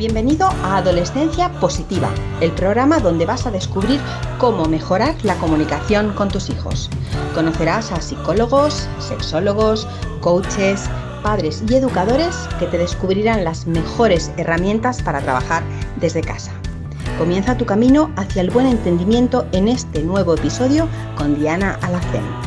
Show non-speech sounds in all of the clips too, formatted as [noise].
Bienvenido a Adolescencia Positiva, el programa donde vas a descubrir cómo mejorar la comunicación con tus hijos. Conocerás a psicólogos, sexólogos, coaches, padres y educadores que te descubrirán las mejores herramientas para trabajar desde casa. Comienza tu camino hacia el buen entendimiento en este nuevo episodio con Diana Alacén.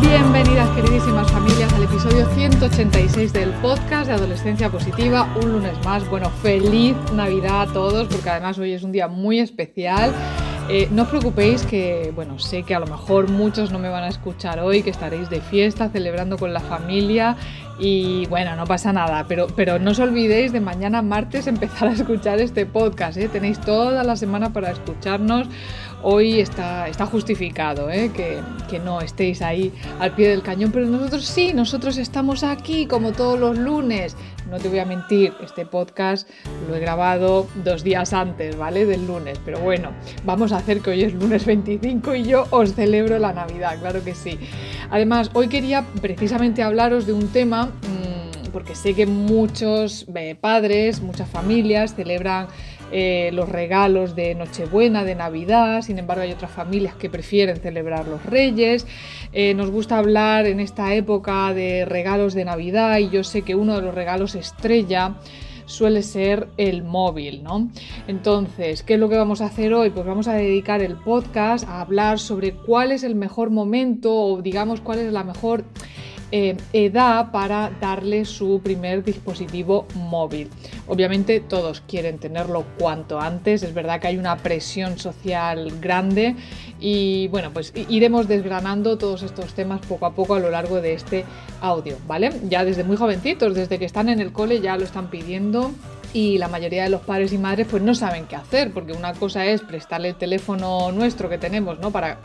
Bienvenidas queridísimas familias al episodio 186 del podcast de Adolescencia Positiva. Un lunes más. Bueno, feliz Navidad a todos porque además hoy es un día muy especial. Eh, no os preocupéis que, bueno, sé que a lo mejor muchos no me van a escuchar hoy, que estaréis de fiesta, celebrando con la familia y bueno, no pasa nada, pero, pero no os olvidéis de mañana martes empezar a escuchar este podcast, ¿eh? tenéis toda la semana para escucharnos hoy está, justificado ¿eh? que, no estéis ahí al pie del cañón, pero nosotros sí, nosotros estamos aquí como todos los lunes. No te voy a mentir, este podcast lo he grabado dos días antes, ¿vale? Del lunes, pero bueno, vamos a hacer que hoy es lunes 25 y yo os celebro la Navidad, claro que sí. Además, hoy quería precisamente hablaros de un tema... Mmm, porque sé que muchos eh, padres, muchas familias celebran eh, los regalos de Nochebuena, de Navidad, sin embargo hay otras familias que prefieren celebrar los Reyes. Eh, nos gusta hablar en esta época de regalos de Navidad y yo sé que uno de los regalos estrella suele ser el móvil, ¿no? Entonces, ¿qué es lo que vamos a hacer hoy? Pues vamos a dedicar el podcast a hablar sobre cuál es el mejor momento o digamos cuál es la mejor eh, edad para darle su primer dispositivo móvil. Obviamente todos quieren tenerlo cuanto antes, es verdad que hay una presión social grande y bueno, pues iremos desgranando todos estos temas poco a poco a lo largo de este audio, ¿vale? Ya desde muy jovencitos, desde que están en el cole ya lo están pidiendo y la mayoría de los padres y madres pues no saben qué hacer, porque una cosa es prestarle el teléfono nuestro que tenemos, ¿no? Para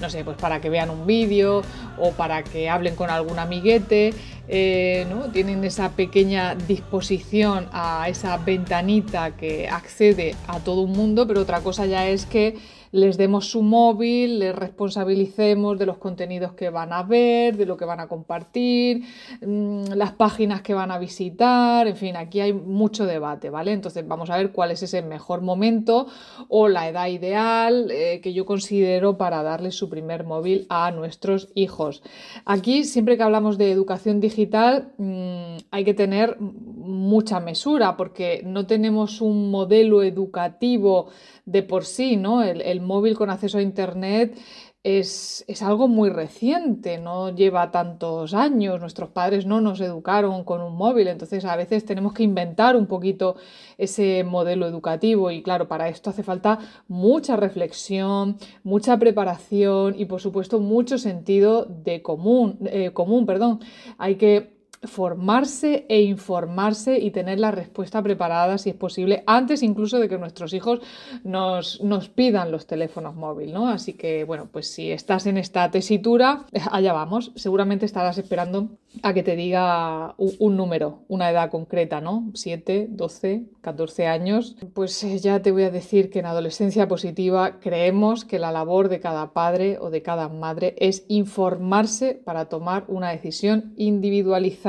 no sé, pues para que vean un vídeo o para que hablen con algún amiguete, eh, ¿no? Tienen esa pequeña disposición a esa ventanita que accede a todo un mundo, pero otra cosa ya es que les demos su móvil, les responsabilicemos de los contenidos que van a ver, de lo que van a compartir, mm, las páginas que van a visitar, en fin, aquí hay mucho debate, ¿vale? Entonces vamos a ver cuál es ese mejor momento o la edad ideal eh, que yo considero para darles su primer móvil a nuestros hijos. Aquí, siempre que hablamos de educación digital, mm, hay que tener mucha mesura porque no tenemos un modelo educativo de por sí, ¿no? Móvil con acceso a Internet es, algo muy reciente, no lleva tantos años, nuestros padres no nos educaron con un móvil, entonces a veces tenemos que inventar un poquito ese modelo educativo y claro, para esto hace falta mucha reflexión, mucha preparación y por supuesto mucho sentido de común, eh, perdón. Hay que formarse e informarse y tener la respuesta preparada si es posible, antes incluso de que nuestros hijos nos, nos pidan los teléfonos móviles, ¿no? Así que, bueno, pues si estás en esta tesitura, [laughs] allá vamos. Seguramente estarás esperando a que te diga un, número, una edad concreta, ¿no? 7, 12, 14 años. Pues eh, ya te voy a decir que en adolescencia positiva creemos que la labor de cada padre o de cada madre es informarse para tomar una decisión individualizada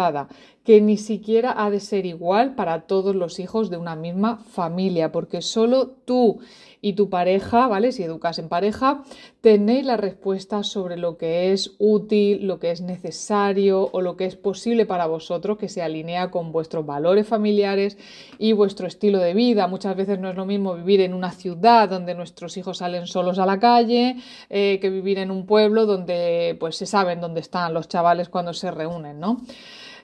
que ni siquiera ha de ser igual para todos los hijos de una misma familia, porque solo tú y tu pareja, ¿vale? Si educas en pareja, tenéis la respuesta sobre lo que es útil, lo que es necesario o lo que es posible para vosotros que se alinea con vuestros valores familiares y vuestro estilo de vida. Muchas veces no es lo mismo vivir en una ciudad donde nuestros hijos salen solos a la calle eh, que vivir en un pueblo donde pues se saben dónde están los chavales cuando se reúnen, ¿no?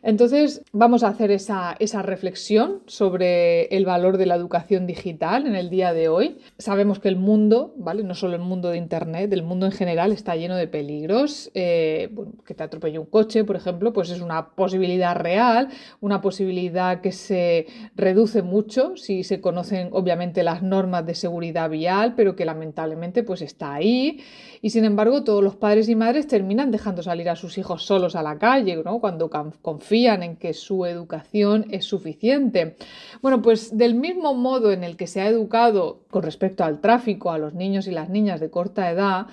Entonces, vamos a hacer esa, reflexión sobre el valor de la educación digital en el día de hoy. Sabemos que el mundo, ¿vale? No solo el mundo de Internet, el mundo en general está lleno de peligros. Eh, que te atropelle un coche, por ejemplo, pues es una posibilidad real, una posibilidad que se reduce mucho si se conocen, obviamente, las normas de seguridad vial, pero que lamentablemente pues está ahí. Y sin embargo, todos los padres y madres terminan dejando salir a sus hijos solos a la calle, ¿no? Cuando confían en que su educación es suficiente. Bueno, pues del mismo modo en el que se ha educado con respecto al tráfico a los niños y las niñas de corta edad,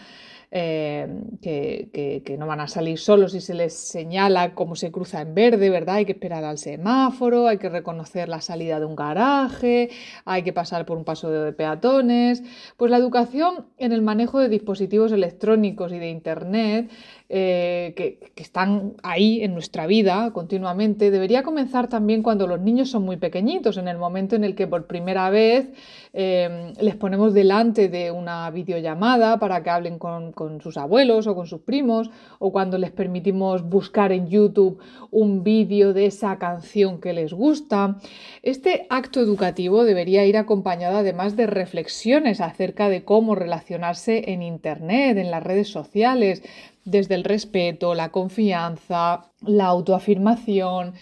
eh, que, no van a salir solos y se les señala cómo se cruza en verde, ¿verdad? Hay que esperar al semáforo, hay que reconocer la salida de un garaje, hay que pasar por un paso de peatones. Pues la educación en el manejo de dispositivos electrónicos y de Internet eh, que, están ahí en nuestra vida continuamente, debería comenzar también cuando los niños son muy pequeñitos, en el momento en el que por primera vez eh, les ponemos delante de una videollamada para que hablen con, sus abuelos o con sus primos, o cuando les permitimos buscar en YouTube un vídeo de esa canción que les gusta. Este acto educativo debería ir acompañado además de reflexiones acerca de cómo relacionarse en Internet, en las redes sociales, desde el respeto, la confianza, la autoafirmación.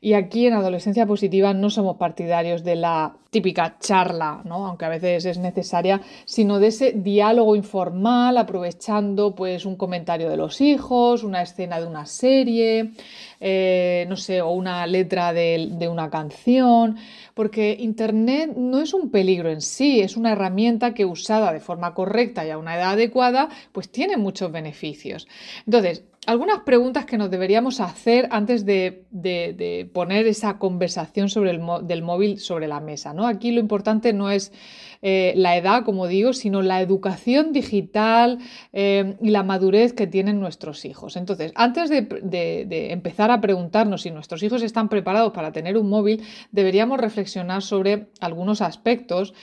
Y aquí en Adolescencia Positiva no somos partidarios de la típica charla, ¿no? aunque a veces es necesaria, sino de ese diálogo informal, aprovechando pues un comentario de los hijos, una escena de una serie, eh, no sé, o una letra de, de una canción, porque Internet no es un peligro en sí, es una herramienta que usada de forma correcta y a una edad adecuada, pues tiene muchos beneficios. Entonces, algunas preguntas que nos deberíamos hacer antes de, poner esa conversación sobre el, del móvil sobre la mesa. ¿No? Aquí lo importante no es eh, la edad, como digo, sino la educación digital eh, y la madurez que tienen nuestros hijos. Entonces, antes de empezar a preguntarnos si nuestros hijos están preparados para tener un móvil, deberíamos reflexionar sobre algunos aspectos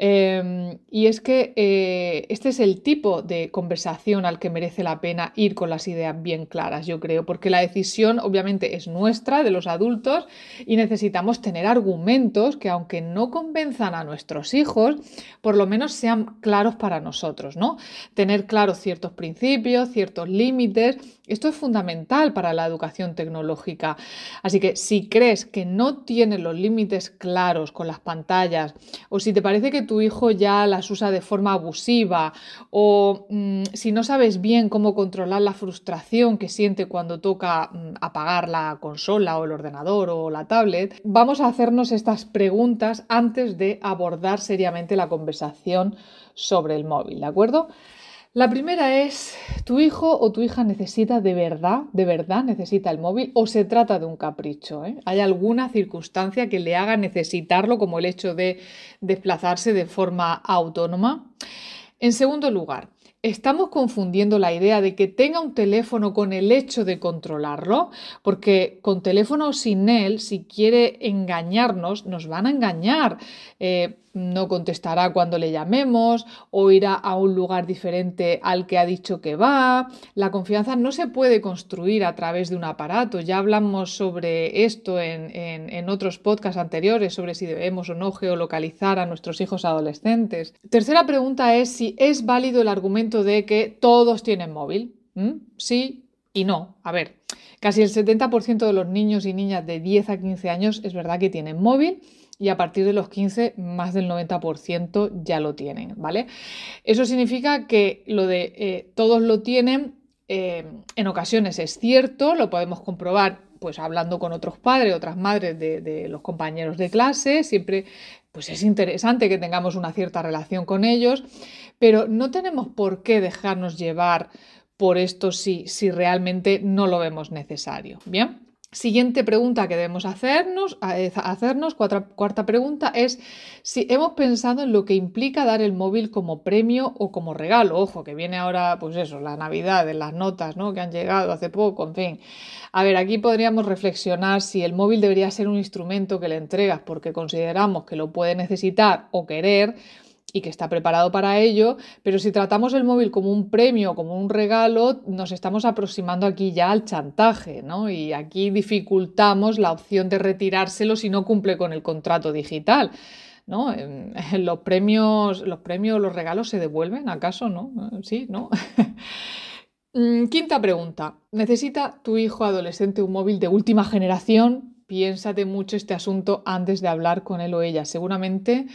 Em, y es que eh, este es el tipo de conversación al que merece la pena ir con las ideas bien claras, yo creo, porque la decisión obviamente es nuestra, de los adultos, y necesitamos tener argumentos que aunque no convenzan a nuestros hijos, por lo menos sean claros para nosotros, ¿no? Tener claros ciertos principios, ciertos límites, esto es fundamental para la educación tecnológica. Así que si crees que no tienes los límites claros con las pantallas, o si te parece que tu hijo ya las usa de forma abusiva o mm, si no sabes bien cómo controlar la frustración que siente cuando toca mm, apagar la consola o el ordenador o la tablet, vamos a hacernos estas preguntas antes de abordar seriamente la conversación sobre el móvil, ¿de acuerdo? La primera es, ¿tu hijo o tu hija necesita de verdad, de verdad necesita el móvil o se trata de un capricho? Eh? ¿Hay alguna circunstancia que le haga necesitarlo como el hecho de desplazarse de forma autónoma? En segundo lugar, estamos confundiendo la idea de que tenga un teléfono con el hecho de controlarlo, porque con teléfono o sin él, si quiere engañarnos, nos van a engañar. Eh, no contestará cuando le llamemos o irá a un lugar diferente al que ha dicho que va. La confianza no se puede construir a través de un aparato. Ya hablamos sobre esto en, en, otros podcasts anteriores, sobre si debemos o no geolocalizar a nuestros hijos adolescentes. Tercera pregunta es si es válido el argumento de que todos tienen móvil. ¿Mm? Sí y no. A ver, casi el 70% de los niños y niñas de 10 a 15 años es verdad que tienen móvil y a partir de los 15 más del 90% ya lo tienen, ¿vale? Eso significa que lo de eh, todos lo tienen eh, en ocasiones es cierto, lo podemos comprobar pues hablando con otros padres, otras madres de, de, los compañeros de clase, siempre pues es interesante que tengamos una cierta relación con ellos, pero no tenemos por qué dejarnos llevar por esto si, si realmente no lo vemos necesario. Bien. Siguiente pregunta que debemos hacernos, hacernos cuarta pregunta, es si hemos pensado en lo que implica dar el móvil como premio o como regalo. Ojo, que viene ahora, pues eso, la Navidad, las notas, ¿no? Que han llegado hace poco, en fin. A ver, aquí podríamos reflexionar si el móvil debería ser un instrumento que le entregas porque consideramos que lo puede necesitar o querer y que está preparado para ello, pero si tratamos el móvil como un premio, como un regalo, nos estamos aproximando aquí ya al chantaje, ¿no? Y aquí dificultamos la opción de retirárselo si no cumple con el contrato digital. ¿No? [laughs] Los premios, los premios, los regalos se devuelven, ¿acaso? ¿No? Sí, ¿no? [laughs] Mm, quinta pregunta. ¿Necesita tu hijo adolescente un móvil de última generación? Piénsate mucho este asunto antes de hablar con él o ella. Seguramente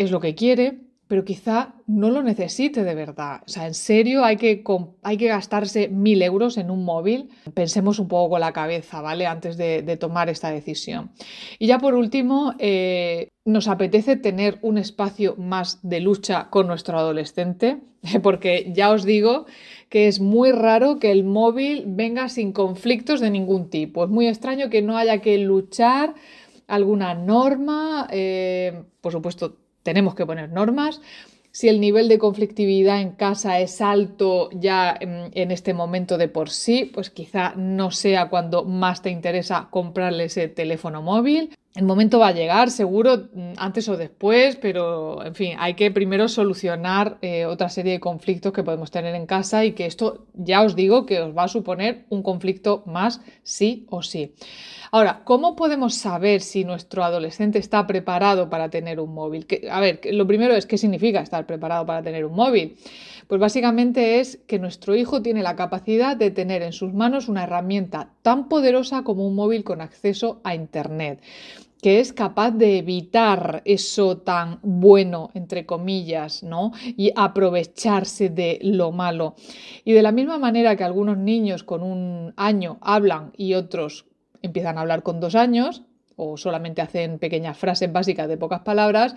es lo que quiere, pero quizá no lo necesite de verdad. O sea, en serio hay que, hay que gastarse mil euros en un móvil. Pensemos un poco con la cabeza, ¿vale? Antes de, tomar esta decisión. Y ya por último, eh, nos apetece tener un espacio más de lucha con nuestro adolescente, [laughs] porque ya os digo que es muy raro que el móvil venga sin conflictos de ningún tipo. Es muy extraño que no haya que luchar alguna norma, eh, por supuesto tenemos que poner normas. Si el nivel de conflictividad en casa es alto ya en, este momento de por sí, pues quizá no sea cuando más te interesa comprarle ese teléfono móvil. El momento va a llegar, seguro, mm, antes o después, pero en fin, hay que primero solucionar eh, otra serie de conflictos que podemos tener en casa y que esto ya os digo que os va a suponer un conflicto más sí o sí. Ahora, ¿cómo podemos saber si nuestro adolescente está preparado para tener un móvil? a ver, lo primero es qué significa estar preparado para tener un móvil. Pues básicamente es que nuestro hijo tiene la capacidad de tener en sus manos una herramienta tan poderosa como un móvil con acceso a Internet que es capaz de evitar eso tan bueno, entre comillas, ¿no? Y aprovecharse de lo malo. Y de la misma manera que algunos niños con un año hablan y otros empiezan a hablar con dos años o solamente hacen pequeñas frases básicas de pocas palabras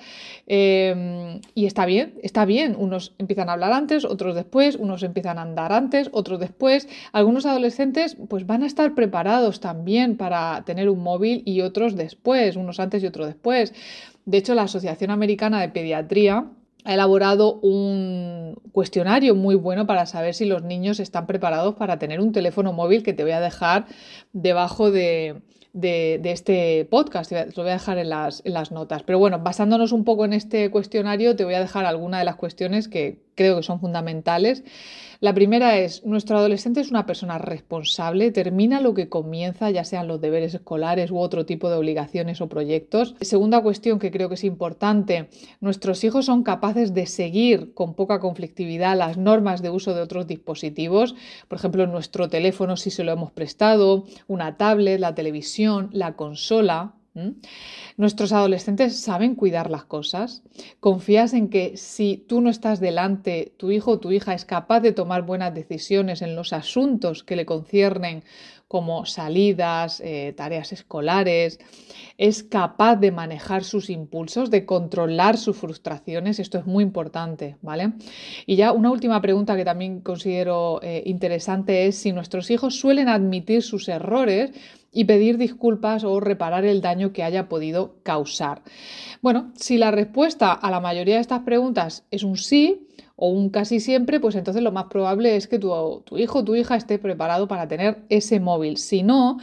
em, y está bien, está bien, unos empiezan a hablar antes, otros después, unos empiezan a andar antes, otros después. Algunos adolescentes pues van a estar preparados también para tener un móvil y otros después, unos antes y otros después. De hecho, la Asociación Americana de Pediatría ha elaborado un cuestionario muy bueno para saber si los niños están preparados para tener un teléfono móvil que te voy a dejar debajo de, este podcast, te lo voy a dejar en las, en las, notas. Pero bueno, basándonos un poco en este cuestionario, te voy a dejar algunas de las cuestiones que creo que son fundamentales la primera es, nuestro adolescente es una persona responsable, termina lo que comienza, ya sean los deberes escolares u otro tipo de obligaciones o proyectos. Segunda cuestión que creo que es importante, nuestros hijos son capaces de seguir con poca conflictividad las normas de uso de otros dispositivos, por ejemplo, nuestro teléfono si se lo hemos prestado, una tablet, la televisión, la consola. Nuestros adolescentes saben cuidar las cosas. Confías en que si tú no estás delante, tu hijo o tu hija es capaz de tomar buenas decisiones en los asuntos que le conciernen como salidas, eh, tareas escolares, es capaz de manejar sus impulsos, de controlar sus frustraciones, esto es muy importante, ¿vale? Y ya una última pregunta que también considero eh, interesante es si nuestros hijos suelen admitir sus errores y pedir disculpas o reparar el daño que haya podido causar. Bueno, si la respuesta a la mayoría de estas preguntas es un sí, o un casi siempre, pues entonces lo más probable es que tu, hijo o tu hija esté preparado para tener ese móvil. Si no,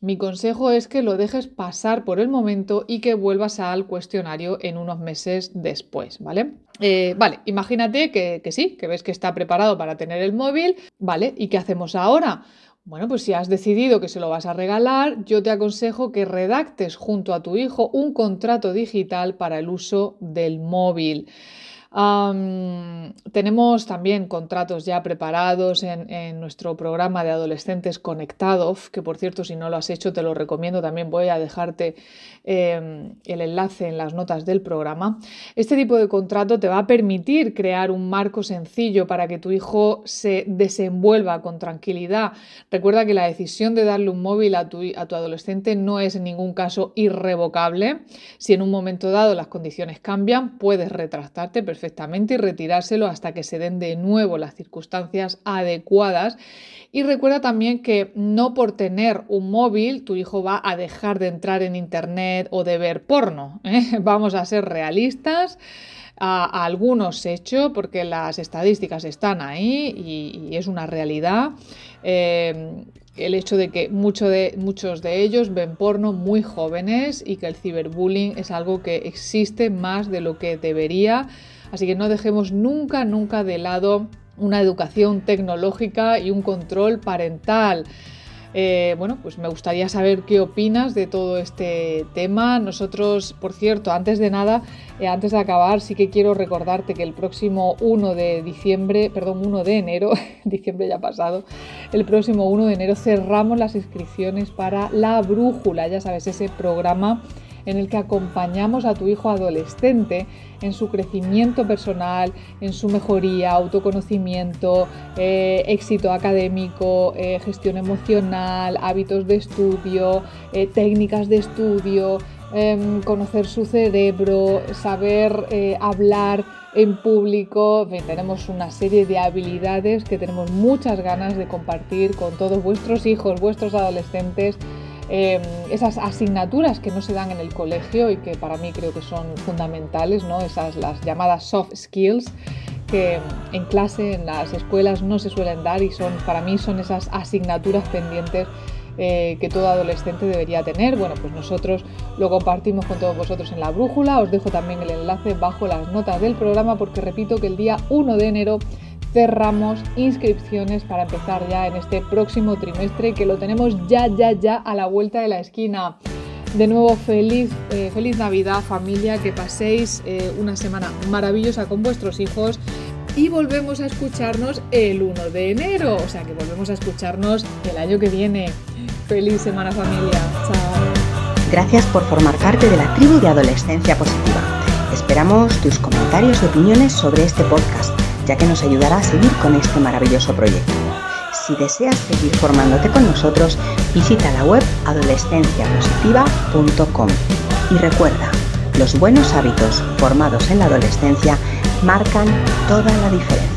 mi consejo es que lo dejes pasar por el momento y que vuelvas al cuestionario en unos meses después, ¿vale? Eh, vale, imagínate que sí, que ves que está preparado para tener el móvil, ¿vale? ¿Y qué hacemos ahora? Bueno, pues si has decidido que se lo vas a regalar, yo te aconsejo que redactes junto a tu hijo un contrato digital para el uso del móvil tenemos también contratos ya preparados en, nuestro programa de adolescentes conectados, que por cierto, si no lo has hecho, te lo recomiendo. También voy a dejarte em, el enlace en las notas del programa. Este tipo de contrato te va a permitir crear un marco sencillo para que tu hijo se desenvuelva con tranquilidad. Recuerda que la decisión de darle un móvil a tu, a tu adolescente no es en ningún caso irrevocable. Si en un momento dado las condiciones cambian, puedes retractarte perfectamente perfectamente y retirárselo hasta que se den de nuevo las circunstancias adecuadas. Y recuerda también que no por tener un móvil tu hijo va a dejar de entrar en internet o de ver porno. ¿eh? [laughs] Vamos a ser realistas. Algunos hechos, porque las estadísticas están ahí y, es una realidad. Eh, el hecho de que de, muchos de ellos ven porno muy jóvenes y que el ciberbullying es algo que existe más de lo que debería. Así que no dejemos nunca, nunca de lado una educación tecnológica y un control parental. Eh, bueno, pues me gustaría saber qué opinas de todo este tema. Nosotros, por cierto, antes de nada, eh, antes de acabar, sí que quiero recordarte que el próximo 1 de diciembre, perdón, 1 de enero, [laughs] diciembre ya pasado, el próximo 1 de enero cerramos las inscripciones para La Brújula, ya sabes, ese programa en el que acompañamos a tu hijo adolescente en su crecimiento personal, en su mejoría, autoconocimiento, eh, éxito académico, eh, gestión emocional, hábitos de estudio, eh, técnicas de estudio, em, conocer su cerebro, saber hablar en público. tenemos una serie de habilidades que tenemos muchas ganas de compartir con todos vuestros hijos, vuestros adolescentes. Em, esas asignaturas que no se dan en el colegio y que para mí creo que son fundamentales, ¿no? esas las llamadas soft skills que en clase, en las escuelas no se suelen dar y son para mí son esas asignaturas pendientes eh, que todo adolescente debería tener. Bueno, pues nosotros lo compartimos con todos vosotros en la brújula. Os dejo también el enlace bajo las notas del programa porque repito que el día 1 de enero cerramos inscripciones para empezar ya en este próximo trimestre que lo tenemos ya, ya, ya a la vuelta de la esquina. De nuevo, feliz, eh, feliz Navidad familia, que paséis eh, una semana maravillosa con vuestros hijos y volvemos a escucharnos el 1 de enero, o sea que volvemos a escucharnos el año que viene. Feliz semana familia. Chao. Gracias por formar parte de la tribu de Adolescencia Positiva. Esperamos tus comentarios y opiniones sobre este podcast, ya que nos ayudará a seguir con este maravilloso proyecto. Si deseas seguir formándote con nosotros, visita la web adolescenciapositiva.com. Y recuerda, los buenos hábitos formados en la adolescencia marcan toda la diferencia.